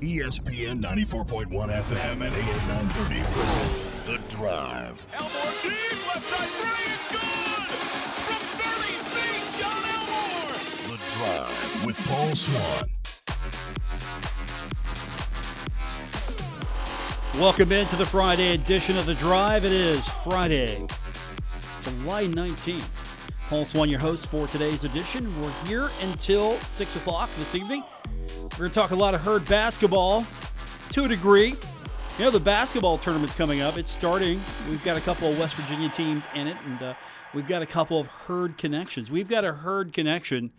ESPN 94.1 FM and AM 930 present The Drive. Elmore deep, left side three, it's good! From 30 feet, John Elmore! The Drive with Paul Swann. Welcome into the Friday edition of The Drive. It is Friday, July 19th. Paul Swann, your host for today's edition. We're here until 6 o'clock this evening. We're going to talk a lot of herd basketball to a degree. You know, the basketball tournament's coming up. It's starting. We've got a couple of West Virginia teams in it, and uh, we've got a couple of herd connections. We've got a herd connection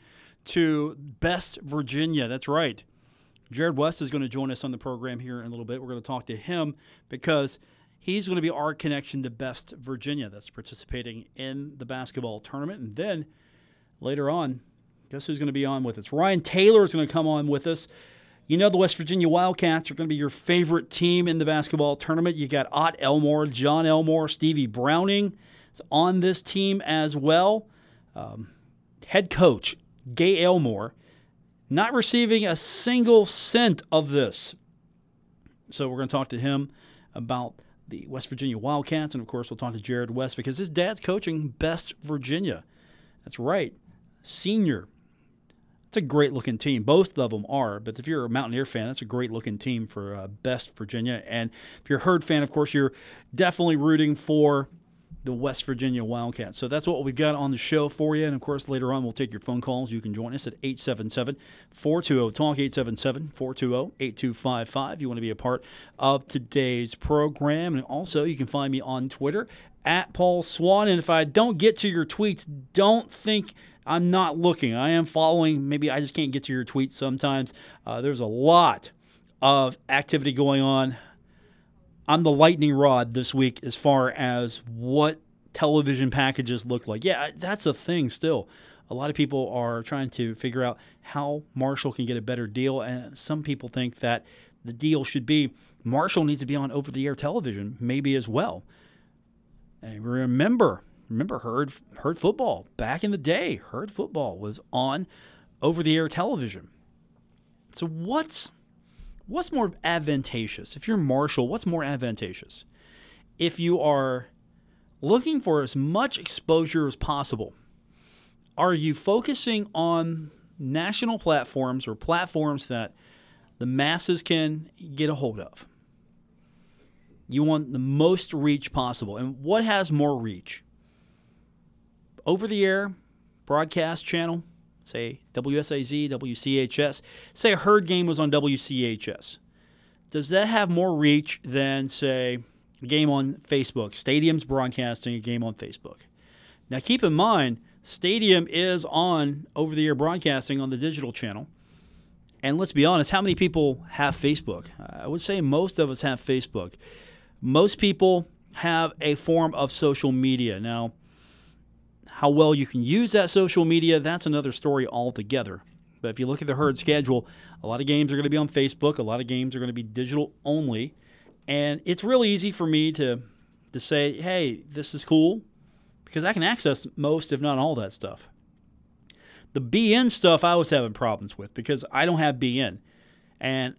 to Best Virginia. That's right. Jarrod West is going to join us on the program here in a little bit. We're going to talk to him because he's going to be our connection to Best Virginia that's participating in the basketball tournament. And then later on, guess who's going to be on with us? Ryan Taylor is going to come on with us. You know, the West Virginia Wildcats are going to be your favorite team in the basketball tournament. You got Ot Elmore, John Elmore, Stevie Browning is on this team as well. Um, head coach Gay Elmore not receiving a single cent of this. So we're going to talk to him about the West Virginia Wildcats, and of course, we'll talk to Jarrod West because his dad's coaching Best Virginia. That's right, senior. It's a great looking team. Both of them are, but if you're a Mountaineer fan, that's a great looking team for uh, Best Virginia. And if you're a Herd fan, of course, you're definitely rooting for the West Virginia Wildcats. So that's what we've got on the show for you. And of course, later on, we'll take your phone calls. You can join us at 877 420 TALK, 877 420 8255. You want to be a part of today's program. And also, you can find me on Twitter at Paul Swann. And if I don't get to your tweets, don't think. I'm not looking. I am following. Maybe I just can't get to your tweets sometimes. Uh, there's a lot of activity going on I'm the lightning rod this week as far as what television packages look like. Yeah, that's a thing still. A lot of people are trying to figure out how Marshall can get a better deal, and some people think that the deal should be Marshall needs to be on over the air television, maybe as well. And remember, remember Heard herd football back in the day. Herd football was on over the air television. So what's what's more advantageous? If you're Marshall, what's more advantageous? If you are looking for as much exposure as possible, are you focusing on national platforms or platforms that the masses can get a hold of? You want the most reach possible. And what has more reach? Over the air broadcast channel say WSAZ, WCHS, say a herd game was on WCHS. Does that have more reach than, say, a game on Facebook? Stadium's broadcasting a game on Facebook. Now, keep in mind, Stadium is on over the air broadcasting on the digital channel. And let's be honest, how many people have Facebook? I would say most of us have Facebook. Most people have a form of social media. Now, how well you can use that social media, that's another story altogether. But if you look at the herd schedule, a lot of games are going to be on Facebook, a lot of games are going to be digital only. And it's really easy for me to, to say, hey, this is cool, because I can access most, if not all, that stuff. The beIN stuff I was having problems with because I don't have beIN. And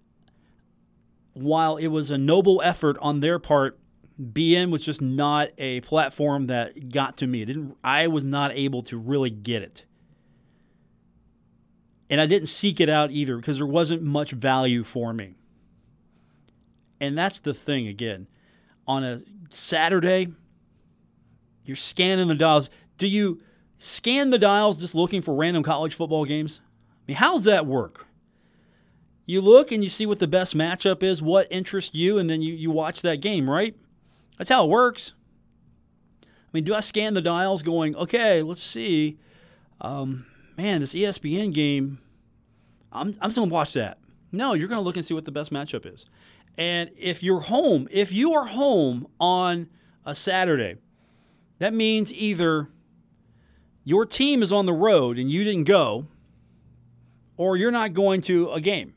while it was a noble effort on their part beIN was just not a platform that got to me. It didn't I was not able to really get it. And I didn't seek it out either because there wasn't much value for me. And that's the thing again. On a Saturday, you're scanning the dials. Do you scan the dials just looking for random college football games? I mean, how's that work? You look and you see what the best matchup is, what interests you, and then you, you watch that game, right? That's how it works. I mean, do I scan the dials going, okay, let's see. Um, man, this ESPN game, I'm, I'm just going to watch that. No, you're going to look and see what the best matchup is. And if you're home, if you are home on a Saturday, that means either your team is on the road and you didn't go, or you're not going to a game.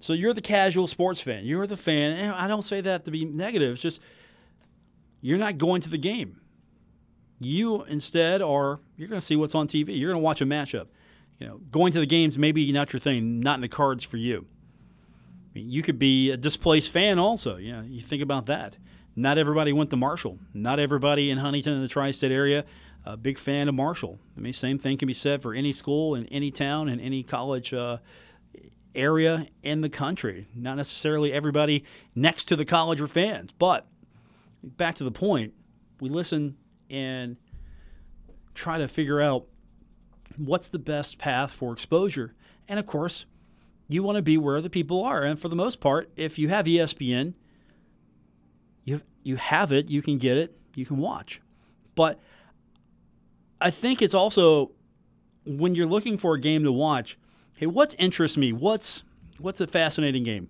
So you're the casual sports fan. You're the fan. And I don't say that to be negative. It's just you're not going to the game. You instead are you're going to see what's on TV. You're going to watch a matchup. You know, going to the games maybe not your thing, not in the cards for you. you could be a displaced fan also. You know, you think about that. Not everybody went to Marshall. Not everybody in Huntington and the tri-state area a big fan of Marshall. I mean, same thing can be said for any school in any town and any college uh, area in the country. Not necessarily everybody next to the college are fans, but back to the point, we listen and try to figure out what's the best path for exposure. And of course, you want to be where the people are. And for the most part, if you have ESPN, you you have it, you can get it, you can watch. But I think it's also when you're looking for a game to watch, hey, what interests me? What's what's a fascinating game?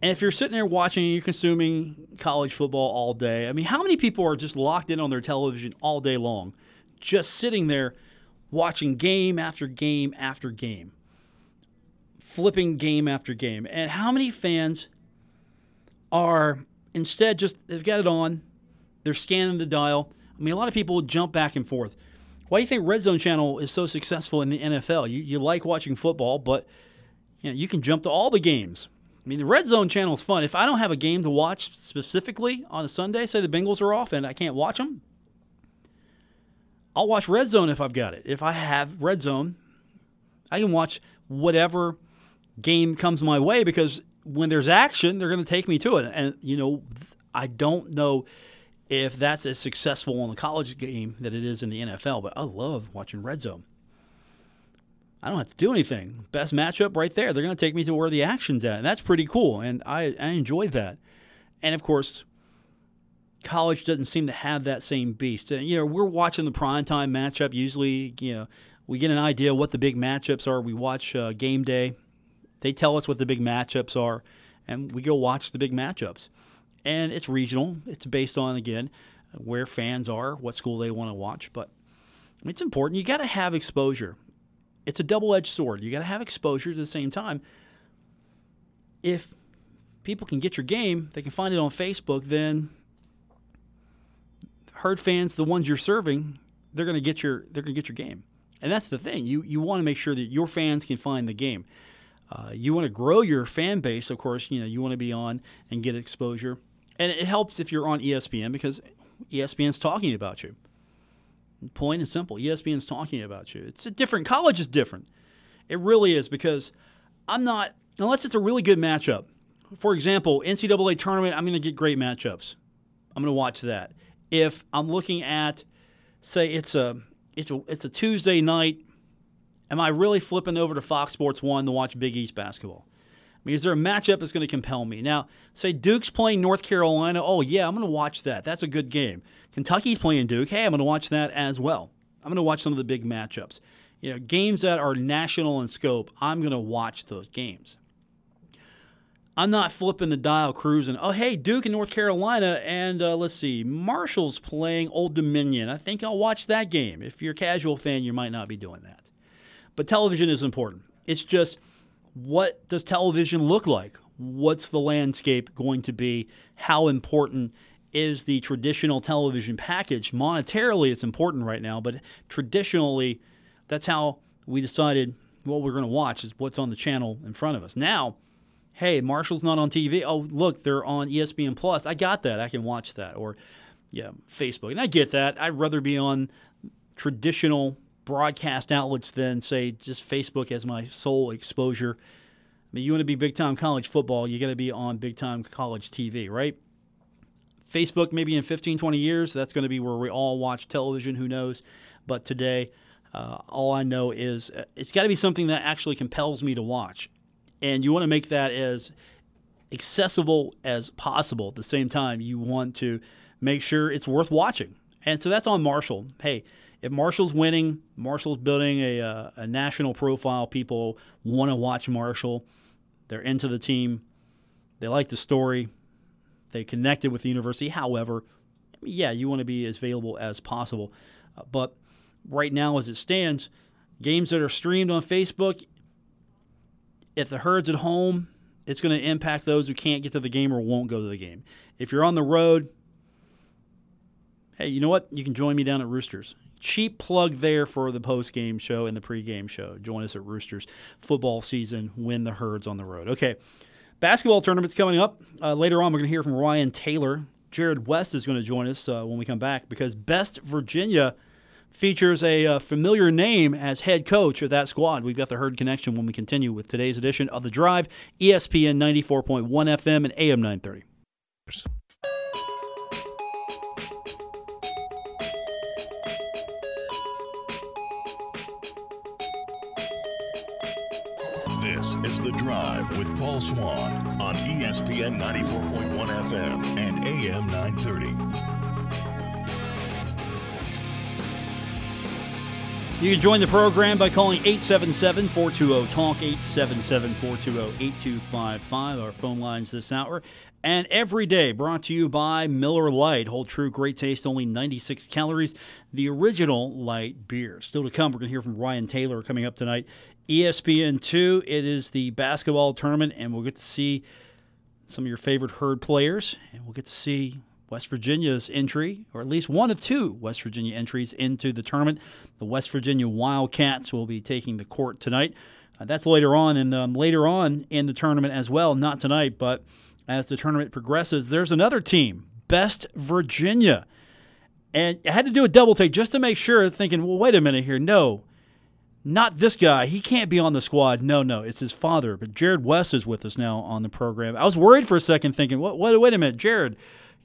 And if you're sitting there watching you're consuming college football all day, I mean, how many people are just locked in on their television all day long, just sitting there watching game after game after game, flipping game after game? And how many fans are instead just, they've got it on, they're scanning the dial, I mean, a lot of people jump back and forth. Why do you think Red Zone Channel is so successful in the NFL? You, you like watching football, but you, know, you can jump to all the games. I mean, the Red Zone Channel is fun. If I don't have a game to watch specifically on a Sunday, say the Bengals are off and I can't watch them, I'll watch Red Zone if I've got it. If I have Red Zone, I can watch whatever game comes my way because when there's action, they're going to take me to it. And, you know, I don't know if that's as successful on the college game that it is in the NFL. But I love watching Red Zone. I don't have to do anything. Best matchup right there. They're going to take me to where the action's at. And that's pretty cool. And I, I enjoy that. And of course, college doesn't seem to have that same beast. And, you know, we're watching the primetime matchup. Usually, you know, we get an idea what the big matchups are. We watch uh, game day. They tell us what the big matchups are, and we go watch the big matchups and it's regional. It's based on again where fans are, what school they want to watch, but it's important. You got to have exposure. It's a double-edged sword. You got to have exposure at the same time. If people can get your game, they can find it on Facebook, then herd fans, the ones you're serving, they're going to get your they're going to get your game. And that's the thing. You you want to make sure that your fans can find the game. Uh, you want to grow your fan base, of course. You know you want to be on and get exposure. And it helps if you're on ESPN because ESPN's talking about you. Point and simple. ESPN's talking about you. It's a different college is different. It really is because I'm not unless it's a really good matchup. For example, NCAA tournament, I'm going to get great matchups. I'm going to watch that. If I'm looking at, say, it's a it's a it's a Tuesday night, am I really flipping over to Fox Sports One to watch Big East basketball? Mean, is there a matchup that's going to compel me? Now, say Duke's playing North Carolina. Oh, yeah, I'm going to watch that. That's a good game. Kentucky's playing Duke. Hey, I'm going to watch that as well. I'm going to watch some of the big matchups. You know, games that are national in scope, I'm going to watch those games. I'm not flipping the dial cruising. Oh, hey, Duke and North Carolina, and uh, let's see, Marshall's playing Old Dominion. I think I'll watch that game. If you're a casual fan, you might not be doing that. But television is important. It's just – what does television look like? What's the landscape going to be? How important is the traditional television package? Monetarily, it's important right now, but traditionally, that's how we decided what we're going to watch is what's on the channel in front of us. Now, hey, Marshall's not on TV. Oh, look, they're on ESPN Plus. I got that. I can watch that. Or, yeah, Facebook. And I get that. I'd rather be on traditional broadcast outlets than say just Facebook as my sole exposure. I mean, you want to be big time college football, you got to be on big time college TV, right? Facebook, maybe in 15, 20 years, that's going to be where we all watch television. Who knows? But today, uh, all I know is uh, it's got to be something that actually compels me to watch. And you want to make that as accessible as possible. At the same time, you want to make sure it's worth watching. And so that's on Marshall. Hey, if Marshall's winning, Marshall's building a, uh, a national profile. People want to watch Marshall. They're into the team. They like the story. They connected with the university. However, yeah, you want to be as available as possible. Uh, but right now, as it stands, games that are streamed on Facebook, if the herd's at home, it's going to impact those who can't get to the game or won't go to the game. If you're on the road, Hey, you know what? You can join me down at Roosters. Cheap plug there for the post game show and the pre-game show. Join us at Roosters. Football season, win the herds on the road. Okay, basketball tournaments coming up uh, later on. We're going to hear from Ryan Taylor. Jared West is going to join us uh, when we come back because Best Virginia features a uh, familiar name as head coach of that squad. We've got the herd connection when we continue with today's edition of The Drive, ESPN 94.1 FM and AM 930. Is The Drive with Paul Swann on ESPN 94.1 FM and AM 930. You can join the program by calling 877 420 TALK, 877 420 8255, our phone lines this hour. And every day brought to you by Miller Lite. Hold true, great taste, only 96 calories. The original light beer. Still to come, we're going to hear from Ryan Taylor coming up tonight. ESPN2, it is the basketball tournament, and we'll get to see some of your favorite herd players, and we'll get to see West Virginia's entry, or at least one of two West Virginia entries into the tournament. The West Virginia Wildcats will be taking the court tonight. Uh, that's later on, and um, later on in the tournament as well. Not tonight, but as the tournament progresses, there's another team, Best Virginia. And I had to do a double take just to make sure, thinking, well, wait a minute here. No, not this guy. He can't be on the squad. No, no, it's his father. But Jarrod West is with us now on the program. I was worried for a second, thinking, what? What? Wait a minute, Jarrod.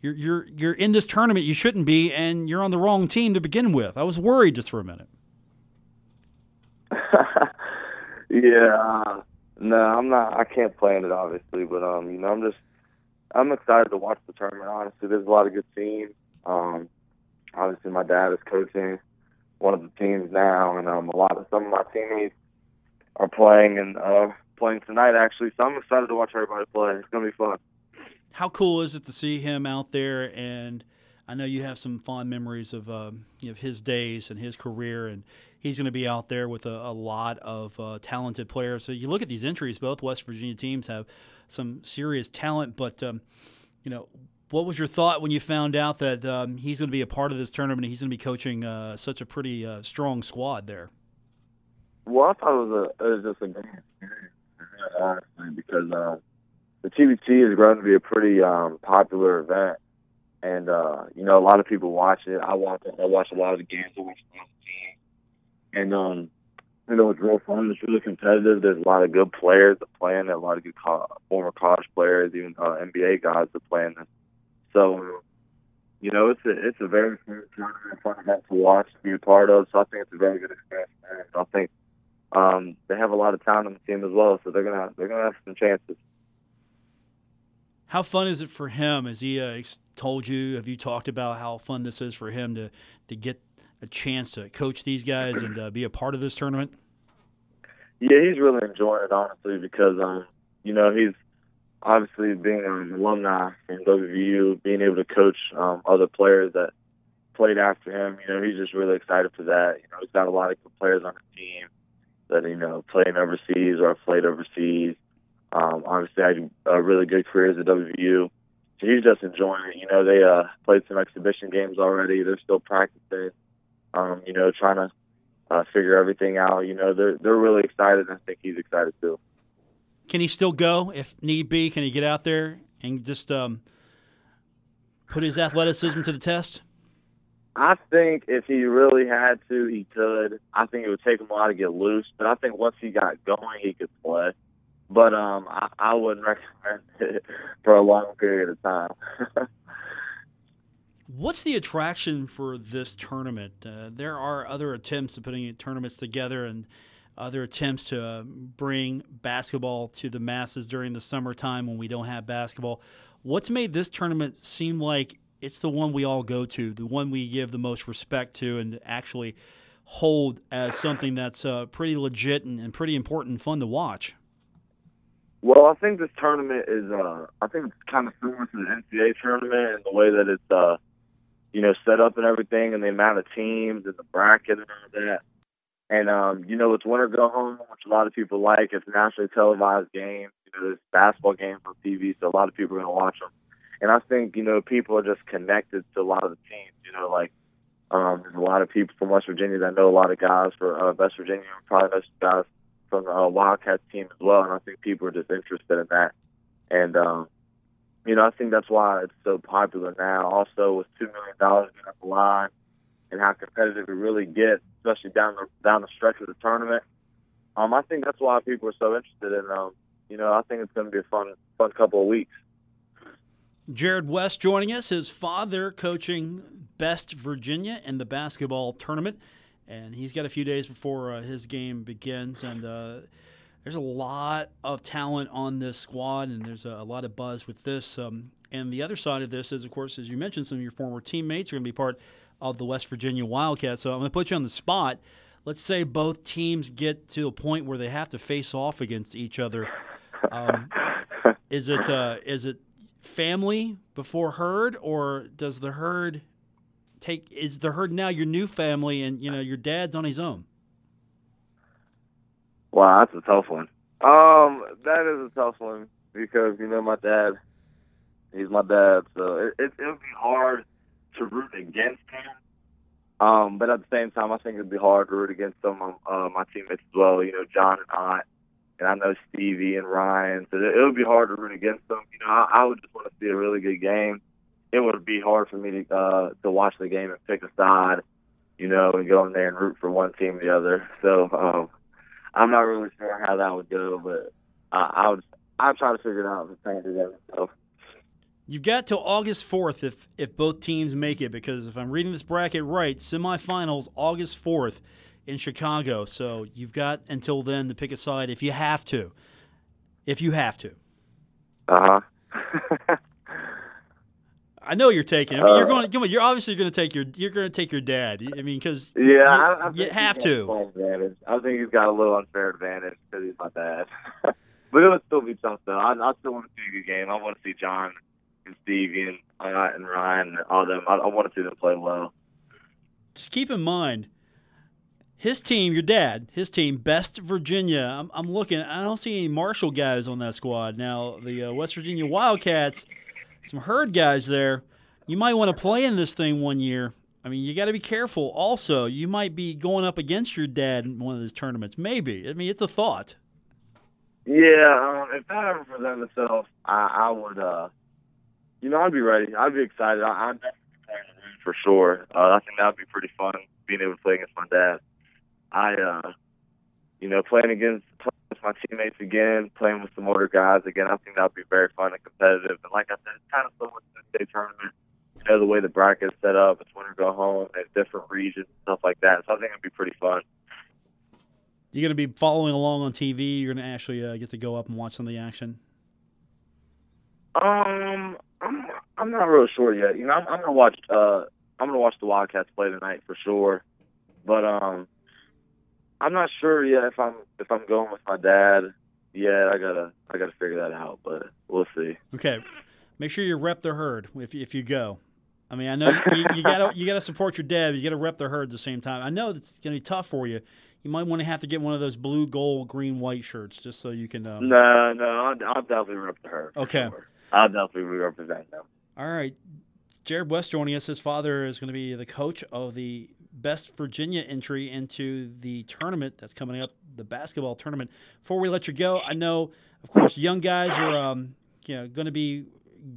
You're you're you're in this tournament. You shouldn't be, and you're on the wrong team to begin with. I was worried just for a minute. yeah, no, I'm not. I can't plan it obviously, but um, you know, I'm just I'm excited to watch the tournament. Honestly, there's a lot of good teams. Um, obviously, my dad is coaching one of the teams now, and um, a lot of some of my teammates are playing and uh, playing tonight actually. So I'm excited to watch everybody play. It's gonna be fun. How cool is it to see him out there? And I know you have some fond memories of um, you his days and his career, and he's going to be out there with a, a lot of uh, talented players. So you look at these entries; both West Virginia teams have some serious talent. But um, you know, what was your thought when you found out that um, he's going to be a part of this tournament? and He's going to be coaching uh, such a pretty uh, strong squad there. Well, I thought it was a it was just a great experience, because uh, the TBT has grown to be a pretty um, popular event, and uh, you know a lot of people watch it. I watch it. I watch a lot of the games. I watch the team, and um, you know it's real fun. It's really competitive. There's a lot of good players that play in. A lot of good co- former college players, even uh, NBA guys that play in it. So, you know, it's a it's a very fun tournament, fun event to watch, to be a part of. So I think it's a very good experience. I think um, they have a lot of talent on the team as well, so they're gonna they're gonna have some chances. How fun is it for him? Has he uh, told you? Have you talked about how fun this is for him to to get a chance to coach these guys and uh, be a part of this tournament? Yeah, he's really enjoying it honestly because um, you know he's obviously being an alumni from WVU, being able to coach um, other players that played after him. You know, he's just really excited for that. You know, he's got a lot of good players on his team that you know playing overseas or played overseas. Um, obviously, had uh, really good careers at WVU. So he's just enjoying it. You know, they uh, played some exhibition games already. They're still practicing. Um, you know, trying to uh, figure everything out. You know, they're they're really excited. and I think he's excited too. Can he still go if need be? Can he get out there and just um, put his athleticism to the test? I think if he really had to, he could. I think it would take him a while to get loose, but I think once he got going, he could play. But um, I, I wouldn't recommend it for a long period of time. What's the attraction for this tournament? Uh, there are other attempts at putting tournaments together and other attempts to uh, bring basketball to the masses during the summertime when we don't have basketball. What's made this tournament seem like it's the one we all go to, the one we give the most respect to, and actually hold as something that's uh, pretty legit and, and, pretty important and fun to watch? Well, I think this tournament is, uh, I think it's kind of similar to the NCAA tournament in the way that it's, uh, you know, set up and everything, and the amount of teams and the bracket and all that. And um, you know, it's winter go home, which a lot of people like. It's nationally televised games. You know, there's basketball games on TV, so a lot of people are going to watch them. and I think you know people are just connected to a lot of the teams. You know, like um, there's a lot of people from West Virginia that know a lot of guys for uh, West Virginia, probably know some guys from the uh, Wildcats team as well. And I think people are just interested in that. And um, you know, I think that's why it's so popular now. Also, with two million dollars being up the line, and how competitive we really get, especially down the down the stretch of the tournament. Um, I think that's why people are so interested in. Um, you know, I think it's going to be a fun fun couple of weeks. Jarrod West joining us, his father coaching Best Virginia in the basketball tournament, and he's got a few days before uh, his game begins. And uh, there's a lot of talent on this squad, and there's a, a lot of buzz with this. Um, and the other side of this is, of course, as you mentioned, some of your former teammates are going to be part of the West Virginia Wildcats. So I'm going to put you on the spot. Let's say both teams get to a point where they have to face off against each other. Um, is it uh, is it family before herd, or does the herd take? Is the herd now your new family, and you know your dad's on his own? Wow, that's a tough one. Um, that is a tough one because you know my dad, he's my dad, so it it, it would be hard to root against him. Um, but at the same time, I think it'd be hard to root against some of uh, my teammates as well. You know, John and I, and I know Stevie and Ryan. So it, would be hard to root against them. You know, I, I would just want to see a really good game. It would be hard for me to uh, to watch the game and pick a side. You know, and go in there and root for one team or the other. So um, I'm not really sure how that would go, but uh, I would. I'll try to figure it out and trying to do myself. You've got till August 4th if, if both teams make it, because if I'm reading this bracket right, semifinals August 4th in Chicago. So you've got until then to pick a side if you have to. If you have to. Uh huh. I know you're taking. I mean, you're going. To, you're obviously going to take your. You're going to take your dad. I mean, because yeah, you, I, I you have he's got a to. I think he's got a little unfair advantage because he's my dad. but it would still be tough though. I, I still want to see a good game. I want to see John and Stevie and and Ryan and all them. I, I want to see them play well. Just keep in mind, his team, your dad, his team, Best Virginia. I'm, I'm looking. I don't see any Marshall guys on that squad. Now the uh, West Virginia Wildcats, some herd guys there. You might want to play in this thing one year. I mean, you got to be careful. Also, you might be going up against your dad in one of these tournaments. Maybe. I mean, it's a thought. Yeah, um, if that ever presented itself, I, I would. uh You know, I'd be ready. I'd be excited. I, I'd definitely be playing the room for sure. Uh, I think that'd be pretty fun being able to play against my dad. I, uh you know, playing against playing with my teammates again, playing with some older guys again. I think that'd be very fun and competitive. And like I said, it's kind of similar to the state tournament. You know, the way the bracket is set up, it's winner go home, there's different regions, stuff like that. So I think it'd be pretty fun. You're going to be following along on TV. You're going to actually uh, get to go up and watch some of the action. Um, I'm I'm not real sure yet. You know, I'm, I'm gonna watch. Uh, I'm gonna watch the Wildcats play tonight for sure. But um, I'm not sure yet if I'm if I'm going with my dad. Yeah, I gotta I gotta figure that out. But we'll see. Okay, make sure you rep the herd if if you go. I mean, I know you, you gotta you gotta support your dad. But you gotta rep the herd at the same time. I know it's gonna be tough for you. You might want to have to get one of those blue, gold, green, white shirts just so you can. Um, No, no, I'll, I'll definitely rep the herd. Okay. sure. I'll definitely represent them. All right. Jarrod West joining us. His father is going to be the coach of the Best Virginia entry into the tournament that's coming up, the basketball tournament. Before we let you go, I know, of course, young guys are um, you know going to be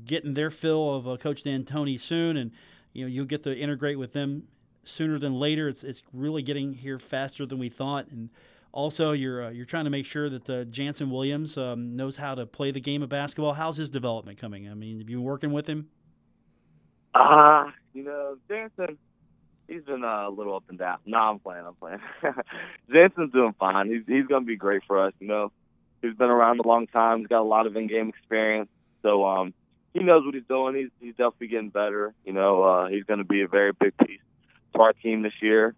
getting their fill of uh, Coach D'Antoni soon, and you know you'll get to integrate with them sooner than later. It's it's really getting here faster than we thought, and also you're uh, you're trying to make sure that uh, Jannson Williams um, knows how to play the game of basketball. How's his development coming? I mean, have you been working with him? Ah, uh, you know, Jannson, he's been uh, a little up and down. No, I'm playing. I'm playing. Jannson's doing fine. He's he's gonna be great for us. You know, he's been around a long time. He's got a lot of in-game experience. So um, he knows what he's doing. He's he's definitely getting better. You know, uh, he's gonna be a very big piece to our team this year.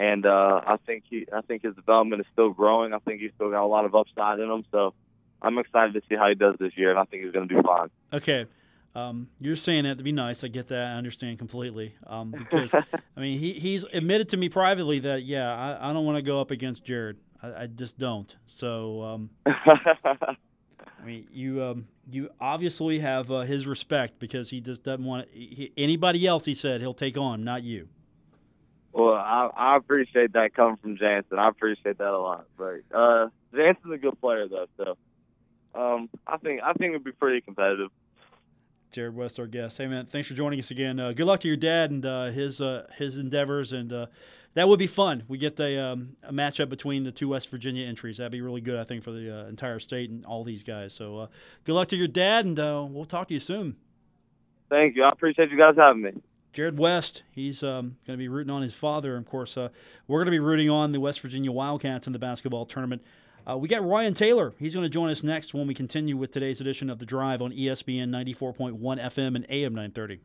And uh, I think he, I think his development is still growing. I think he's still got a lot of upside in him. So I'm excited to see how he does this year, and I think he's going to do fine. Okay. Um, you're saying that to be nice. I get that. I understand completely. Um, because I mean, he, he's admitted to me privately that yeah, I, I don't want to go up against Jarrod. I, I just don't. So um, I mean, you um, you obviously have uh, his respect because he just doesn't want he, anybody else. He said he'll take on, not you. Well, I, I appreciate that coming from Jannson. I appreciate that a lot. But uh, Jannson's a good player though, so um, I think I think it'd be pretty competitive. Jarrod West, our guest. Hey man, thanks for joining us again. Uh, good luck to your dad and uh, his uh, his endeavors, and uh, that would be fun. We get a, um, a matchup between the two West Virginia entries. That'd be really good, I think, for the uh, entire state and all these guys. So uh, good luck to your dad, and we'll talk to you soon. Thank you. I appreciate you guys having me. Jarrod West, he's um, going to be rooting on his father. Of course, we're going to be rooting on the West Virginia Wildcats in the basketball tournament. Uh, we got Ryan Taylor. He's going to join us next when we continue with today's edition of The Drive on ESPN 94.1 FM and AM 930.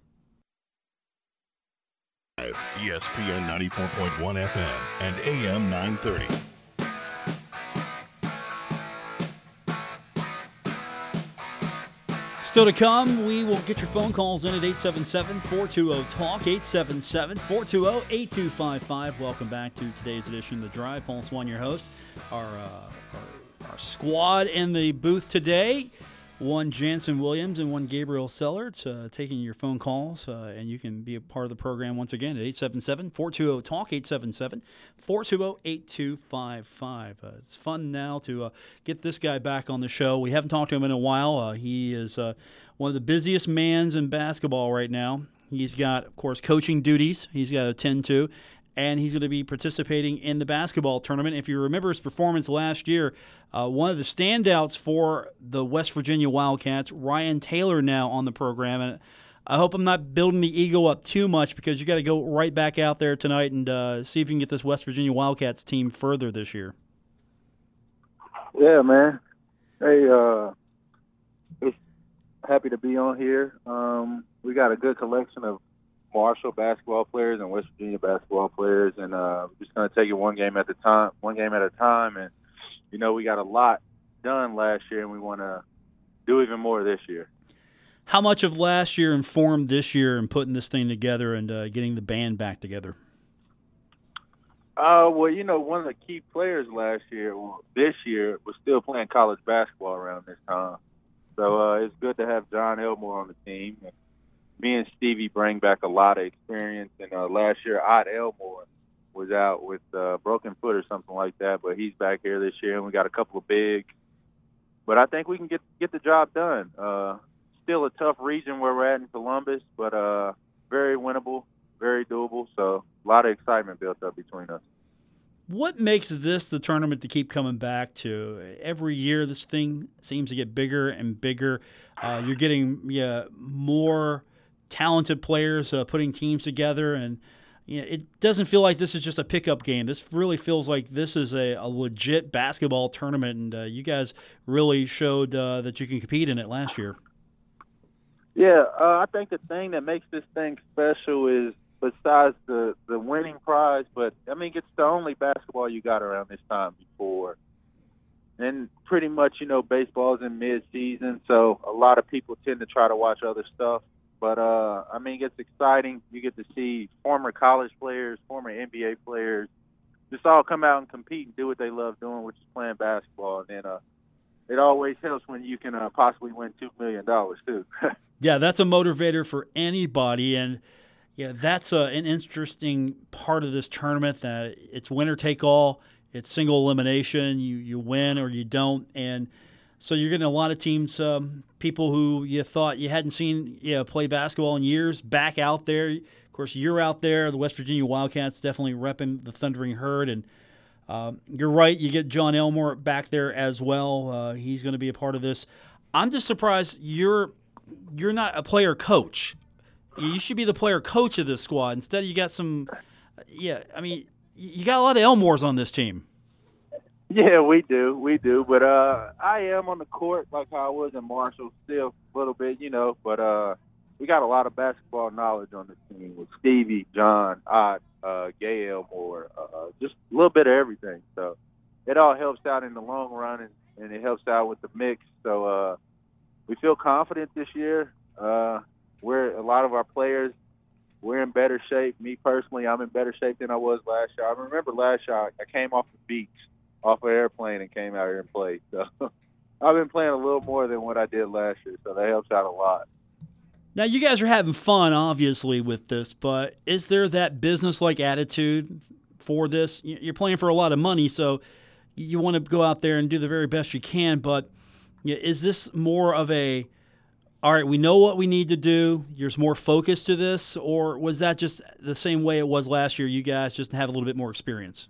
ESPN 94.1 FM and AM 930. Still to come, we will get your phone calls in at 877 420 TALK, 877 420 8255. Welcome back to today's edition of The Drive. Paul Swann, your host. Our, uh, our, our, squad in the booth today one Jannson Williams and one Gabriel Sellards uh, taking your phone calls, uh, and you can be a part of the program once again at 877 420 TALK, 877 420 8255. Uh, it's fun now to uh, get this guy back on the show. We haven't talked to him in a while. Uh, he is uh, one of the busiest mans in basketball right now. He's got, of course, coaching duties he's got to attend to, and he's going to be participating in the basketball tournament. If you remember his performance last year, uh, one of the standouts for the West Virginia Wildcats, Ryan Taylor, now on the program. And I hope I'm not building the ego up too much because you got to go right back out there tonight and uh, see if you can get this West Virginia Wildcats team further this year. Yeah, man. Hey, uh, happy to be on here. Um, we got a good collection of Marshall basketball players and West Virginia basketball players, and uh, we're just going to take it one game at a time, one game at a time. And you know, we got a lot done last year, and we want to do even more this year. How much of last year informed this year and putting this thing together and uh, getting the band back together? Uh, well, you know, one of the key players last year, well, this year, was still playing college basketball around this time. So uh, it's good to have John Elmore on the team. And me and Stevie bring back a lot of experience. And uh, last year, Ot Elmore was out with uh, broken foot or something like that, but he's back here this year, and we got a couple of big. But I think we can get get the job done. Uh, still a tough region where we're at in Columbus, but uh, very winnable, very doable. So a lot of excitement built up between us. What makes this the tournament to keep coming back to? Every year, this thing seems to get bigger and bigger. Uh, you're getting yeah, more talented players uh, putting teams together, and you know, it doesn't feel like this is just a pickup game. This really feels like this is a, a legit basketball tournament, and uh, you guys really showed uh, that you can compete in it last year. Yeah, uh, I think the thing that makes this thing special is besides the the winning prize, but I mean it's the only basketball you got around this time before. And pretty much, you know, baseball's in mid season, so a lot of people tend to try to watch other stuff. But uh, I mean, it's exciting. You get to see former college players, former NBA players, just all come out and compete and do what they love doing, which is playing basketball. And then uh, it always helps when you can uh, possibly win two million dollars too. yeah, that's a motivator for anybody, and yeah, that's uh, an interesting part of this tournament. That it's winner take all. It's single elimination. You you win or you don't, and so you're getting a lot of teams, um, people who you thought you hadn't seen you know, play basketball in years, back out there. Of course, you're out there. The West Virginia Wildcats definitely repping the Thundering Herd, and uh, you're right. You get John Elmore back there as well. Uh, he's going to be a part of this. I'm just surprised you're you're not a player coach. You should be the player coach of this squad. Instead, you got some. Yeah, I mean, you got a lot of Elmores on this team. Yeah, we do, we do. But uh, I am on the court like I was in Marshall, still a little bit, you know. But uh, we got a lot of basketball knowledge on the team with Stevie, John, Ot, uh, Gay Elmore, uh, just a little bit of everything. So it all helps out in the long run, and, and it helps out with the mix. So uh, we feel confident this year. Uh, we're a lot of our players. We're in better shape. Me personally, I'm in better shape than I was last year. I remember last year I came off the beach off an airplane and came out here and played. So I've been playing a little more than what I did last year, so that helps out a lot. Now, you guys are having fun, obviously, with this, but is there that business like attitude for this? You're playing for a lot of money, so you want to go out there and do the very best you can, but is this more of a all right, we know what we need to do. There's more focus to this, or was that just the same way it was last year? You guys just have a little bit more experience.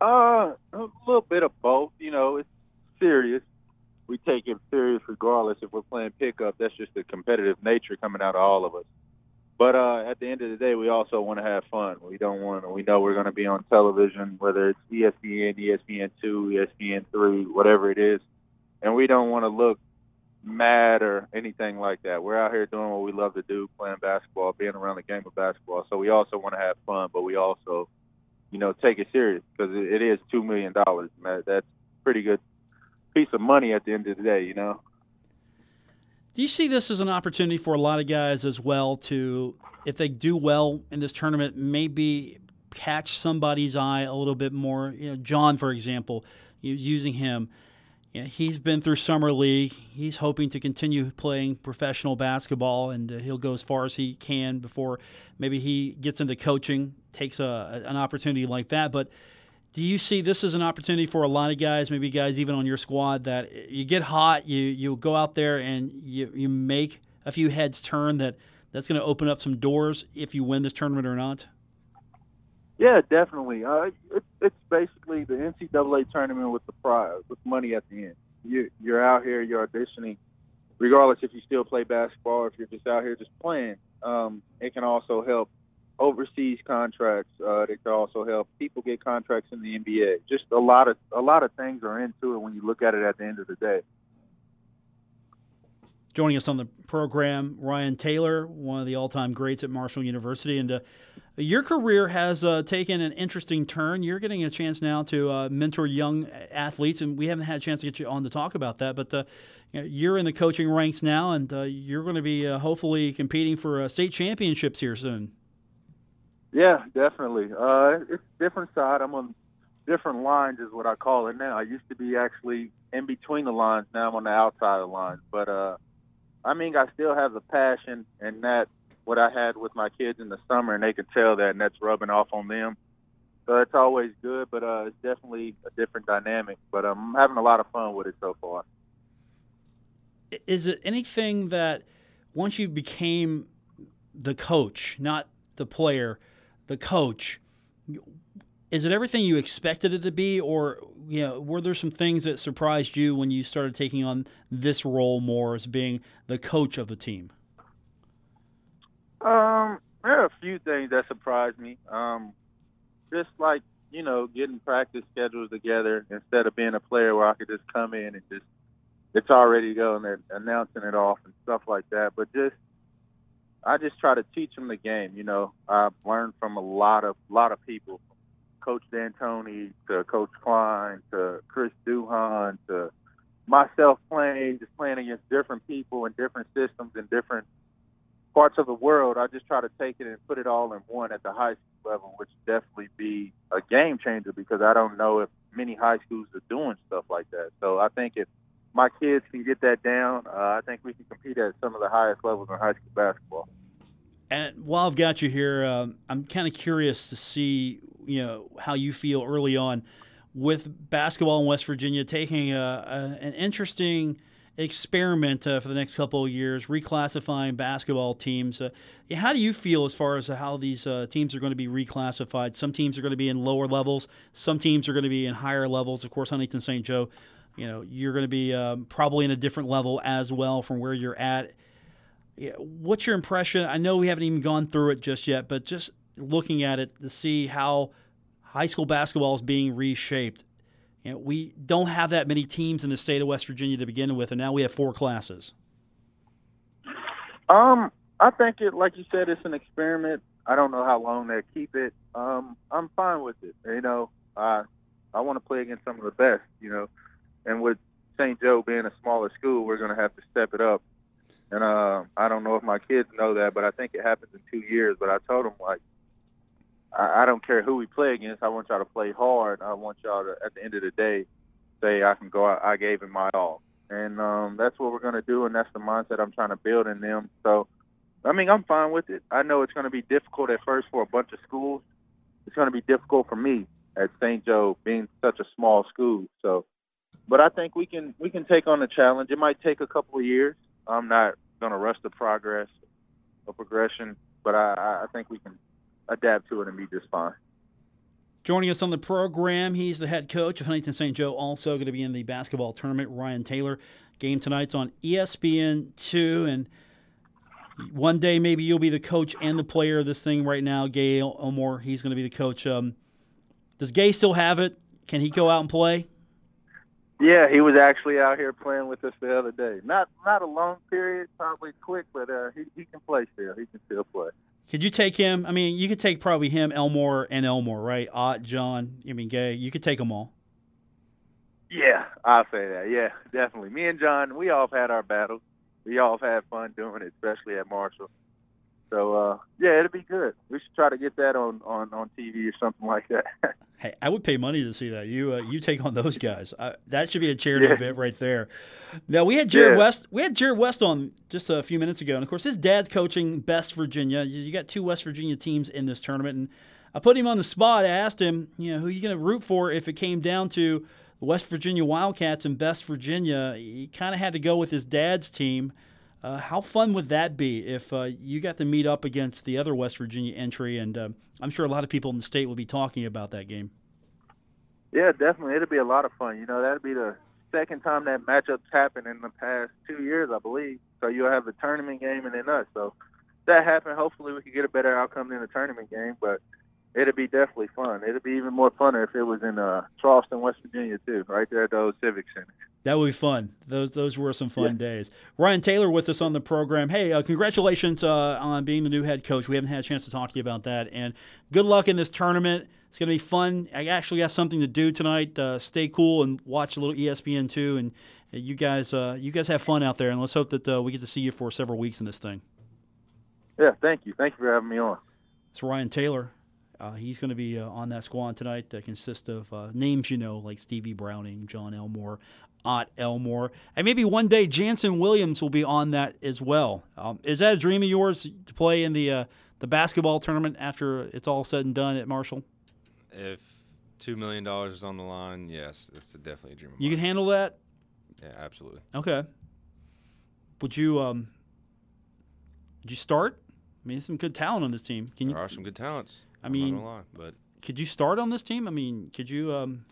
Uh, a little bit of both. You know, it's serious. We take it serious regardless if we're playing pickup. That's just the competitive nature coming out of all of us. But uh, at the end of the day, we also want to have fun. We don't want to. We know we're going to be on television, whether it's ESPN, ESPN two, ESPN three, whatever it is, and we don't want to look mad or anything like that. We're out here doing what we love to do, playing basketball, being around the game of basketball. So we also want to have fun, but we also, you know, take it serious because it is two million dollars. That's pretty good piece of money at the end of the day, you know. Do you see this as an opportunity for a lot of guys as well to, if they do well in this tournament, maybe catch somebody's eye a little bit more? You know, John, for example, using him. He's been through summer league. He's hoping to continue playing professional basketball, and uh, he'll go as far as he can before maybe he gets into coaching, takes a, an opportunity like that. But do you see this as an opportunity for a lot of guys, maybe guys even on your squad, that you get hot, you you go out there and you you make a few heads turn that that's going to open up some doors if you win this tournament or not? Yeah, definitely. Uh, it, it's basically the NCAA tournament with the prize, with money at the end. You, you're out here, you're auditioning, regardless if you still play basketball or if you're just out here just playing. Um, it can also help overseas contracts. Uh, it can also help people get contracts in the NBA. Just a lot of a lot of things are into it when you look at it at the end of the day. Joining us on the program, Ryan Taylor, one of the all-time greats at Marshall University, and uh, your career has uh, taken an interesting turn. You're getting a chance now to uh, mentor young athletes, and we haven't had a chance to get you on to talk about that. But uh, you're in the coaching ranks now, and uh, you're going to be uh, hopefully competing for state championships here soon. Yeah, definitely. Uh, it's different side. I'm on different lines, is what I call it now. I used to be actually in between the lines. Now I'm on the outside of the lines. But uh, I mean, I still have the passion and that what I had with my kids in the summer, and they can tell that, and that's rubbing off on them. So it's always good, but uh, it's definitely a different dynamic. But I'm having a lot of fun with it so far. Is it anything that once you became the coach, not the player? the coach, is it everything you expected it to be, or you know, were there some things that surprised you when you started taking on this role more as being the coach of the team? Um, there are a few things that surprised me. Um, just like you know, getting practice schedules together instead of being a player where I could just come in and just it's already going and announcing it off and stuff like that. But just I just try to teach them the game. You know, I've learned from a lot of lot of people, Coach D'Antoni to Coach Klein to Chris Duhon to myself playing, just playing against different people and different systems and different parts of the world. I just try to take it and put it all in one at the high school level, which definitely be a game changer because I don't know if many high schools are doing stuff like that. So I think if my kids can get that down, uh, I think we can compete at some of the highest levels in high school basketball. And while I've got you here, um, I'm kind of curious to see, you know, how you feel early on with basketball in West Virginia, taking a, a, an interesting experiment uh, for the next couple of years, reclassifying basketball teams. Uh, how do you feel as far as how these uh, teams are going to be reclassified? Some teams are going to be in lower levels. Some teams are going to be in higher levels. Of course, Huntington St. Joe you know you're going to be um, probably in a different level as well from where you're at. What's your impression? I know we haven't even gone through it just yet, but just looking at it to see how high school basketball is being reshaped. You know, we don't have that many teams in the state of West Virginia to begin with, and now we have four classes. Um, I think it, like you said, it's an experiment. I don't know how long they keep it. Um, I'm fine with it. You know, I I want to play against some of the best. You know, and with St. Joe being a smaller school, we're going to have to step it up. And uh, I don't know if my kids know that, but I think it happens in two years. But I told them like, I, I don't care who we play against. I want y'all to play hard. I want y'all to, at the end of the day, say I can go out. I gave it my all, and um, that's what we're to do, and that's the mindset I'm trying to build in them. So, I mean, I'm fine with it. I know it's to be difficult at first for a bunch of schools. It's to be difficult for me at St. Joe, being such a small school. So, but I think we can we can take on the challenge. It might take a couple of years. I'm not to rush the progress or progression, but I, I think we can adapt to it and be just fine. Joining us on the program, he's the head coach of Huntington St. Joe, also going to be in the basketball tournament. Ryan Taylor. Game tonight's on ESPN two, and one day maybe you'll be the coach and the player of this thing. Right now, Gay Elmore, he's going to be the coach. Um, does Gay still have it? Can he go out and play? Yeah, he was actually out here playing with us the other day. Not not a long period, probably quick, but uh, he he can play still. He can still play. Could you take him? I mean, you could take probably him, Elmore, and Elmore, right? Ot, Jon, I mean, Gay. You could take them all. Yeah, I'll say that. Yeah, definitely. Me and Jon, we all have had our battles. We all have had fun doing it, especially at Marshall. So uh, yeah, it'll be good. We should try to get that on on, on TV or something like that. hey, I would pay money to see that. You uh, you take on those guys. Uh, that should be a charity Yeah. event right there. Now we had Jarrod Yeah. West. We had Jarrod West on just a few minutes ago, and of course his dad's coaching Best Virginia. You, you got two West Virginia teams in this tournament, and I put him on the spot. I asked him, you know, who you going to root for if it came down to the West Virginia Wildcats and Best Virginia. He kind of had to go with his dad's team. Uh, how fun would that be if uh, you got to meet up against the other West Virginia entry? And uh, I'm sure a lot of people in the state will be talking about that game. yeah, definitely. It'll be a lot of fun. You know, that'll be the second time that matchup's happened in the past two years, I believe. So you'll have the tournament game and then us. So that happened. Hopefully, we could get a better outcome than the tournament game, but. It'll be definitely fun. It'd be even more funner if it was in uh, Charleston, West Virginia, too, right there at the old Civic Center. That would be fun. Those those were some fun days. Ryan Taylor with us on the program. Hey, uh, congratulations uh, on being the new head coach. We haven't had a chance to talk to you about that, and good luck in this tournament. It's going to be fun. I actually got something to do tonight. Uh, stay cool and watch a little ESPN too. And uh, you guys, uh, you guys have fun out there. And let's hope that uh, we get to see you for several weeks in this thing. Yeah, thank you. Thank you for having me on. It's Ryan Taylor. Uh, he's going to be uh, on that squad tonight. That consists of uh, names you know, like Stevie Browning, Jon Elmore, Ot Elmore, and maybe one day Jannson Williams will be on that as well. Um, is that a dream of yours to play in the uh, the basketball tournament after it's all said and done at Marshall? If two million dollars is on the line, yes, it's definitely a dream. Of You can handle that. Yeah, absolutely. Okay. Would you um? Would you start? I mean, there's some good talent on this team. Can you? There are some good talents. I mean- lie, but could you start on this team? I mean, could you? Um,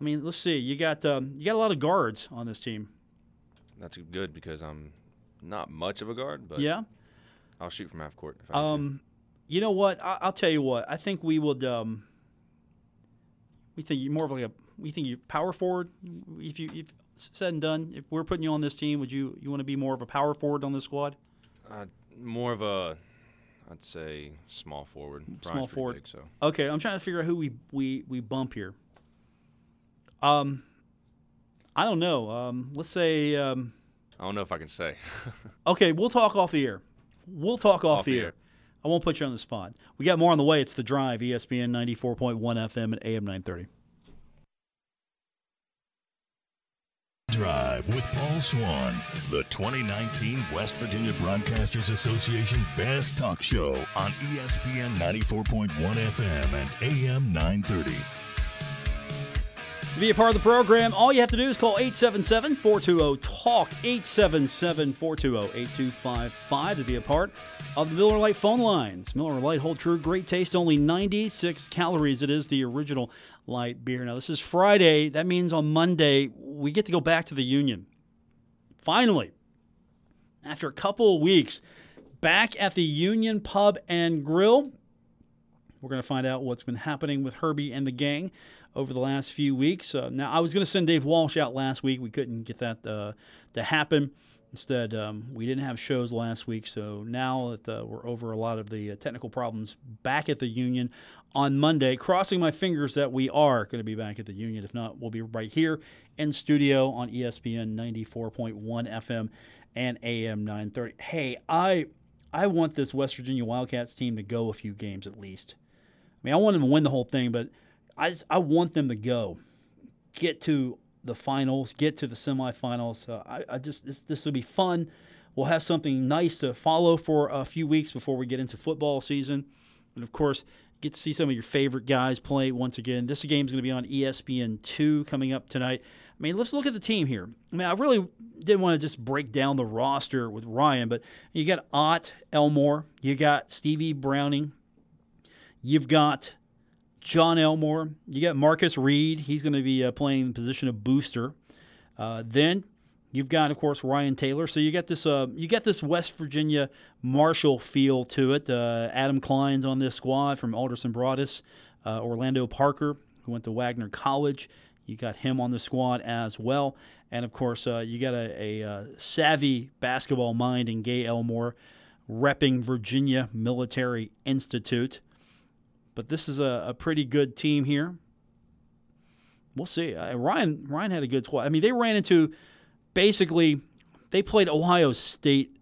I mean, let's see. You got um, you got a lot of guards on this team. that's good because I'm not much of a guard, but yeah. I'll shoot from half court. If I need to. Um, you know what? I- I'll tell you what. I think we would. Um, we think you're more of like a. We think you power forward. If you if said and done, if we're putting you on this team, would you you want to be more of a power forward on this squad? Uh, more of a, I'd say small forward. Small Brian's pretty forward. Big, so Okay, I'm trying to figure out who we we we bump here. Um, I don't know. Um, let's say. Um, I don't know if I can say. Okay, we'll talk off the air. We'll talk off, Off the air. air. I won't put you on the spot. We got more on the way. It's the drive, ESPN 94.1 FM and AM 930. Drive with Paul Swann, the 2019 West Virginia Broadcasters Association Best Talk Show on ESPN 94.1 FM and AM 930. To be a part of the program, all you have to do is call 877 420 TALK, 877 420 8255 to be a part of the Miller Lite phone lines. Miller Lite hold true, great taste, only 96 calories. It is the original light beer. Now, this is Friday. That means on Monday, we get to go back to the Union. Finally, after a couple of weeks, back at the Union Pub and Grill. We're going to find out what's been happening with Herbie and the gang over the last few weeks. Uh, now, I was going to send Dave Walsh out last week. We couldn't get that uh, to happen. Instead, um, we didn't have shows last week. So now that uh, we're over a lot of the uh, technical problems back at the Union on Monday, crossing my fingers that we are going to be back at the Union. If not, we'll be right here in studio on ESPN 94.1 FM and AM 930. Hey, I I want this West Virginia Wildcats team to go a few games at least. I mean, I want them to win the whole thing, but I just, I want them to go, get to the finals, get to the semifinals. Uh, I, I just this, this will be fun. We'll have something nice to follow for a few weeks before we get into football season, and of course, get to see some of your favorite guys play once again. This game is going to be on ESPN two coming up tonight. I mean, let's look at the team here. I mean, I really didn't want to just break down the roster with Ryan, but you got Ot Elmore, you got Stevie Browning, you've got Jon Elmore, you got Marcus Reed. He's going to be uh, playing the position of booster. Uh, then you've got, of course, Ryan Taylor. So you get this, uh, you get this West Virginia Marshall feel to it. Uh, Adam Klein's on this squad from Alderson Broaddus. Uh, Orlando Parker, who went to Wagner College. You got him on the squad as well. And of course, uh, you got a, a, savvy basketball mind in Gay Elmore, repping Virginia Military Institute. But this is a, a pretty good team here. We'll see. Uh, Ryan Ryan had a good squad. I mean, they ran into basically they played Ohio State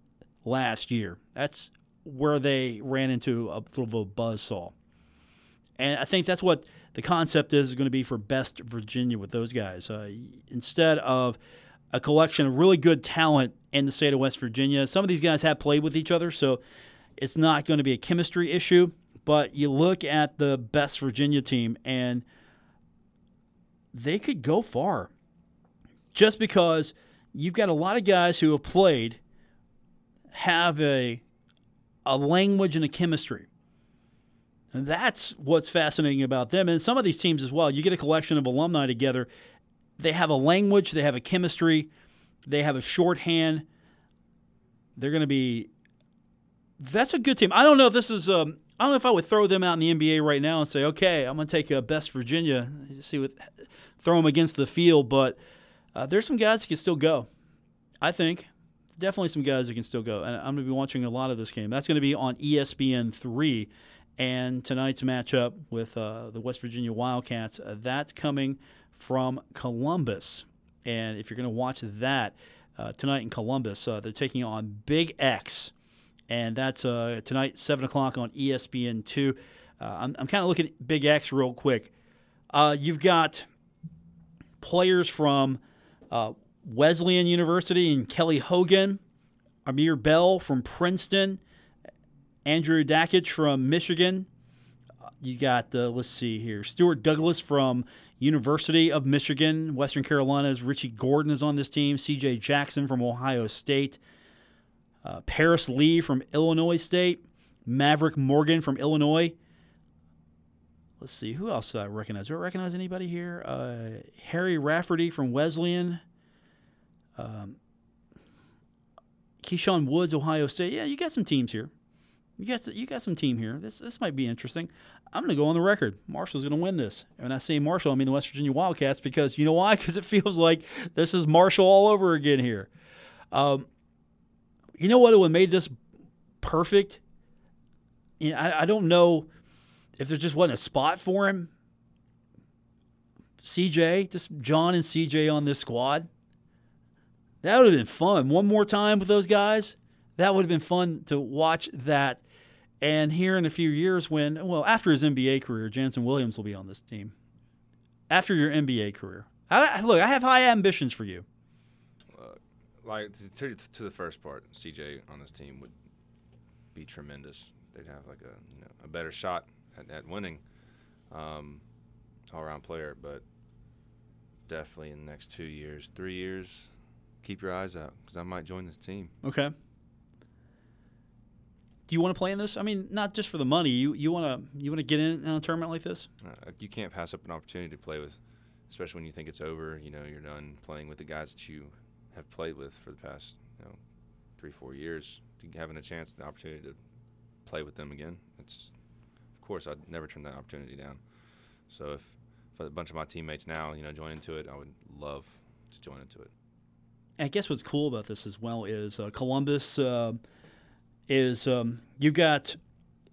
last year. That's where they ran into a little bit of a buzzsaw. And I think that's what the concept is, is going to be for best Virginia with those guys. Uh, instead of a collection of really good talent in the state of West Virginia, some of these guys have played with each other, so it's not going to be a chemistry issue. But you look at the best Virginia team, and they could go far just because you've got a lot of guys who have played, have a, a language and a chemistry. And that's what's fascinating about them. And some of these teams as well, you get a collection of alumni together. They have a language, they have a chemistry, they have a shorthand. They're going to be. That's a good team. I don't know if this is. Um, I don't know if I would throw them out in the NBA right now and say, okay, I'm going to take a best Virginia, see what, throw them against the field. But uh, there's some guys that can still go. I think definitely some guys that can still go. And I'm going to be watching a lot of this game. That's going to be on ESPN three and tonight's matchup with uh, the West Virginia Wildcats. Uh, that's coming from Columbus. And if you're going to watch that uh, tonight in Columbus, uh, they're taking on Big X. And that's uh, tonight, 7 o'clock on ESPN2. Uh, I'm, I'm kind of looking at Big X real quick. you've got players from Wesleyan University and Kelly Hogan, Amir Bell from Princeton, Andrew Dakich from Michigan. You got, uh, let's see here, Stuart Douglass from University of Michigan. Western Carolina's Richie Gordon is on this team. C.J. Jackson from Ohio State. Uh, Paris Lee from Illinois State. Maverick Morgan from Illinois. Let's see, who else do I recognize? Do I recognize anybody here? Uh, Harry Rafferty from Wesleyan. Um, Keyshawn Woods, Ohio State. Yeah, you got some teams here. You got you got some team here. This this might be interesting. I'm going to go on the record. Marshall's going to win this. And when I say Marshall, I mean the West Virginia Wildcats because you know why? Because it feels like this is Marshall all over again here. Um, you know what would have made this perfect? You know, I, I don't know if there just wasn't a spot for him. CJ, just John and CJ on this squad. That would have been fun. One more time with those guys. That would have been fun to watch that and here in a few years, when, well, after his NBA career, Jannson Williams will be on this team. After your NBA career. I, look, I have high ambitions for you. Like, to, to, the first part, CJ on this team would be tremendous. They'd have, like, a, you know, a better shot at, at winning um, all around player, but definitely in the next two years, three years, keep your eyes out because I might join this team. Okay do you want to play in this? I mean, not just for the money. You you want to you want to get in, in a tournament like this? Uh, you can't pass up an opportunity to play with, especially when you think it's over. You know, you're done playing with the guys that you have played with for the past you know three four years. Having a chance, the opportunity to play with them again. It's of course I'd never turn that opportunity down. So if if a bunch of my teammates now you know join into it, I would love to join into it. I guess what's cool about this as well is uh, Columbus. Uh, is um, you've got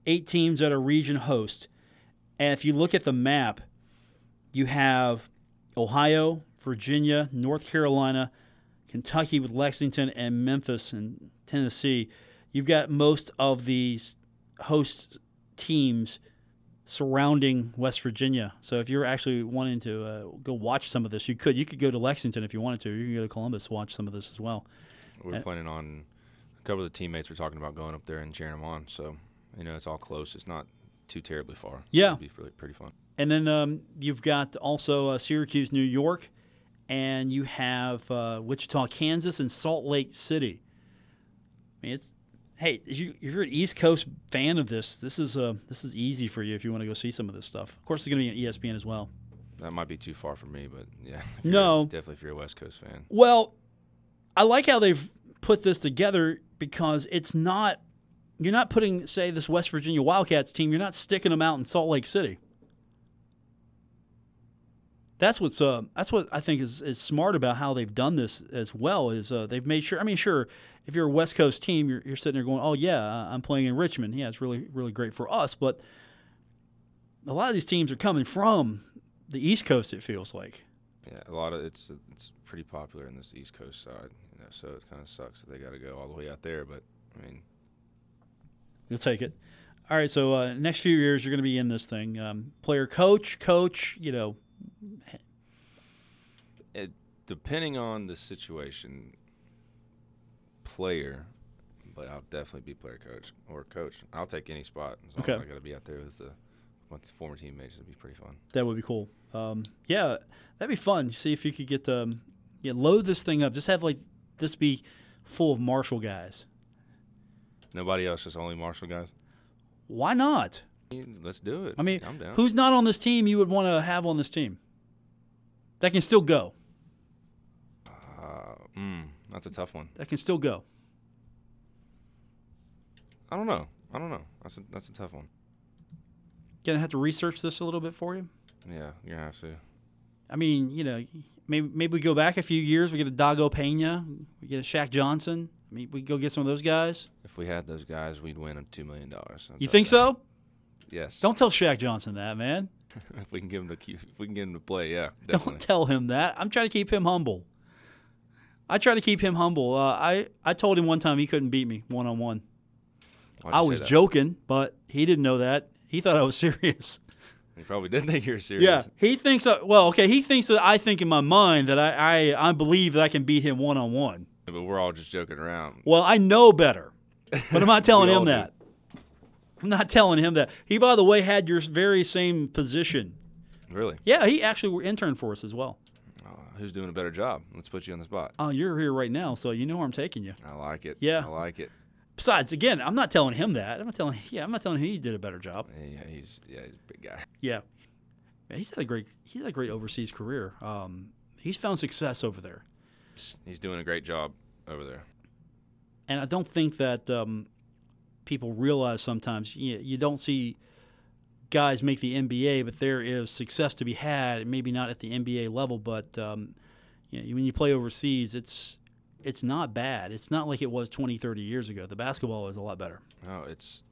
eight teams that are region host. And if you look at the map, you have Ohio, Virginia, North Carolina, Kentucky with Lexington, and Memphis and Tennessee. You've got most of these host teams surrounding West Virginia. So if you're actually wanting to uh, go watch some of this, you could. You could go to Lexington if you wanted to. You can go to Columbus watch some of this as well. We're Uh, planning on a couple of the teammates were talking about going up there and cheering them on. So you know, it's all close. It's not too terribly far. Yeah. it'd be really pretty fun. And then um, you've got also uh, Syracuse, New York, and you have uh, Wichita, Kansas, and Salt Lake City. I mean, it's hey, if, you, if you're an East Coast fan of this, this is uh, this is easy for you if you want to go see some of this stuff. Of course, it's going to be on ESPN as well. That might be too far for me, but yeah. No. definitely if you're a West Coast fan. Well, I like how they've put this together because it's not you're not putting say this West Virginia Wildcats team, you're not sticking them out in Salt Lake City. That's what's uh, that's what I think is, is smart about how they've done this as well is uh, they've made sure. I mean, sure, if you're a West Coast team, you're, you're sitting there going, "Oh yeah, I'm playing in Richmond. Yeah, it's really really great for us." But a lot of these teams are coming from the East Coast. It feels like. Yeah, a lot of it's it's pretty popular in this East Coast side. You know, so it kind of sucks that they got to go all the way out there. But I mean, You'll take it. All right. So uh, next few years, you're going to be in this thing. Um, player, coach, coach. You know, it, depending on the situation, player, but I'll definitely be player coach or coach. I'll take any spot as long Okay. as I got to be out there with the the former teammates. It'd be pretty fun. that would be cool. Um, yeah, that'd be fun. See if you could get um, yeah, load this thing up. Just have like this be full of Marshall guys. Nobody else, just only Marshall guys. Why not? Let's do it. I mean, I'm down. who's not on this team you would want to have on this team that can still go? Uh, mm, that's a tough one. That can still go. I don't know. I don't know. That's a that's a tough one. Gonna have to research this a little bit for you. Yeah, you're gonna have to. I mean, you know, maybe maybe we go back a few years. We get a Dago Pena, we get a Shaq Johnson. I mean, we go get some of those guys. If we had those guys, we'd win two million dollars. You think so? Yes. Don't tell Shaq Johnson that, man. if we can get him to keep, if we can get him to play, yeah, Don't tell him that. I'm trying to keep him humble. I try to keep him humble. Uh, I I told him one time he couldn't beat me one on one. I was that? joking, but he didn't know that. He thought I was serious. He probably didn't think you were serious. Yeah, he thinks. That, well, okay, he thinks that I think in my mind that I I, I believe that I can beat him one on one. But we're all just joking around. Well, I know better, but I'm not telling him that. I'm not telling him that. He, by the way, had your very same position. Really? Yeah, he actually interned for us as well. Uh, who's doing a better job? Let's put you on the spot. Oh, you're here right now, so you know where I'm taking you. I like it. Yeah. I like it. Besides, again, I'm not telling him that. I'm not telling. Yeah, I'm not telling him he did a better job. Yeah, he's yeah, he's a big guy. Yeah, Man, he's had a great he's had a great overseas career. Um, he's found success over there, He's doing a great job over there. and I don't think that um, people realize sometimes. You, you don't see guys make the NBA, but there is success to be had. Maybe not at the NBA level, but um, you know, when you play overseas, it's it's not bad. It's not like it was 20, 30 years ago. The basketball is a lot better. Oh, it's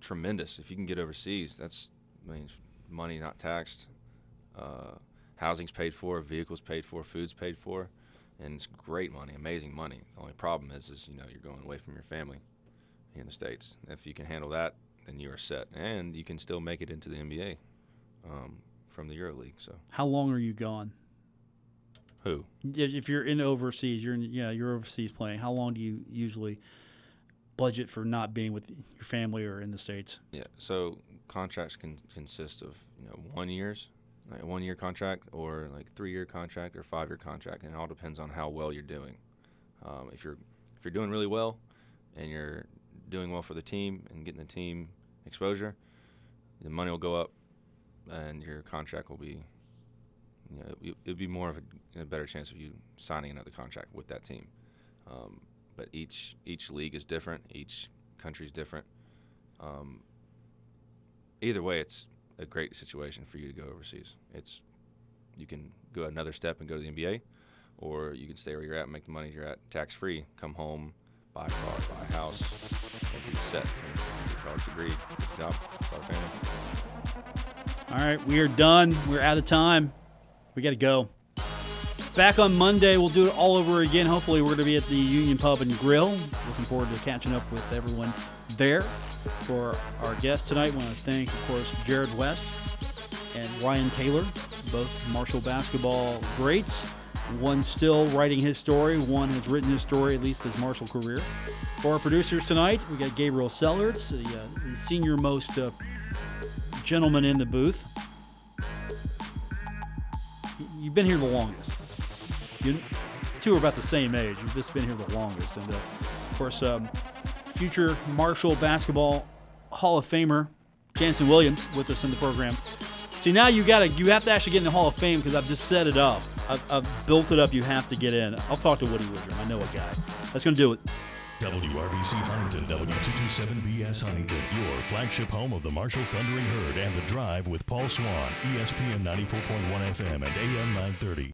tremendous. If you can get overseas, that's means money not taxed. Uh, housing's paid for, vehicles paid for, food's paid for, and it's great money, amazing money. The only problem is, is you know, you're going away from your family here in the states. If you can handle that, then you are set, and you can still make it into the NBA um, from the EuroLeague. So How long are you gone? who? If if you're in overseas, you're in, yeah, you're overseas playing. How long do you usually budget for not being with your family or in the states? Yeah. So contracts can consist of you know one years, like a one year contract, or like three year contract or five year contract, and it all depends on how well you're doing. Um, if you're if you're doing really well, and you're doing well for the team and getting the team exposure, the money will go up, and your contract will be. You know, it would be more of a, a better chance of you signing another contract with that team. Um, but each each league is different. Each country is different. Um, either way, it's a great situation for you to go overseas. It's you can go another step and go to the NBA, or you can stay where you're at, and make the money you're at, tax free, come home, buy a car, buy a house, and be set. College degree, get job, start family. All right, we are done. We're out of time. We got to go. Back on Monday, we'll do it all over again. Hopefully, we're going to be at the Union Pub and Grill. Looking forward to catching up with everyone there. For our guest tonight, I want to thank, of course, Jarrod West and Ryan Taylor, both Marshall basketball greats. One still writing his story, one has written his story, at least his Marshall career. For our producers tonight, we got Gabriel Sellards, the, uh, the senior most uh, gentleman in the booth. You've been here the longest. You two are about the same age. You've just been here the longest. And uh, of course, um, future Marshall basketball Hall of Famer Jannson Williams with us in the program. See, now you got to you have to actually get in the Hall of Fame because I've just set it up. I've, I've, built it up. You have to get in. I'll talk to Woody Woodrum. I know a guy. That's going to do it. WRVC Huntington, W227BS Huntington, your flagship home of the Marshall Thundering Herd and the Drive with Paul Swann, ESPN 94.1 FM and AM 930.